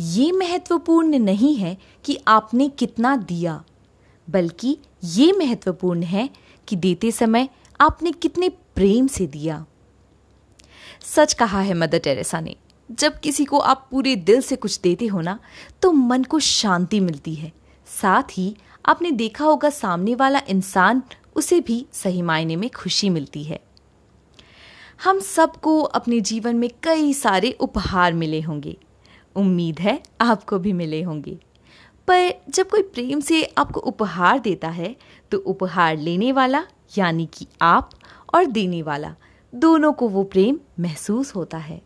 ये महत्वपूर्ण नहीं है कि आपने कितना दिया, बल्कि ये महत्वपूर्ण है कि देते समय आपने कितने प्रेम से दिया। सच कहा है मदर टेरेसा ने, जब किसी को आप पूरे दिल से कुछ देते हो ना तो मन को शांति मिलती है। साथ ही आपने देखा होगा सामने वाला इंसान उसे भी सही मायने में खुशी मिलती है। हम सबको अपने जीवन में कई सारे उपहार मिले होंगे। उम्मीद है आपको भी मिले होंगे। पर जब कोई प्रेम से आपको उपहार देता है तो उपहार लेने वाला, यानी कि आप, और देने वाला, दोनों को वो प्रेम महसूस होता है।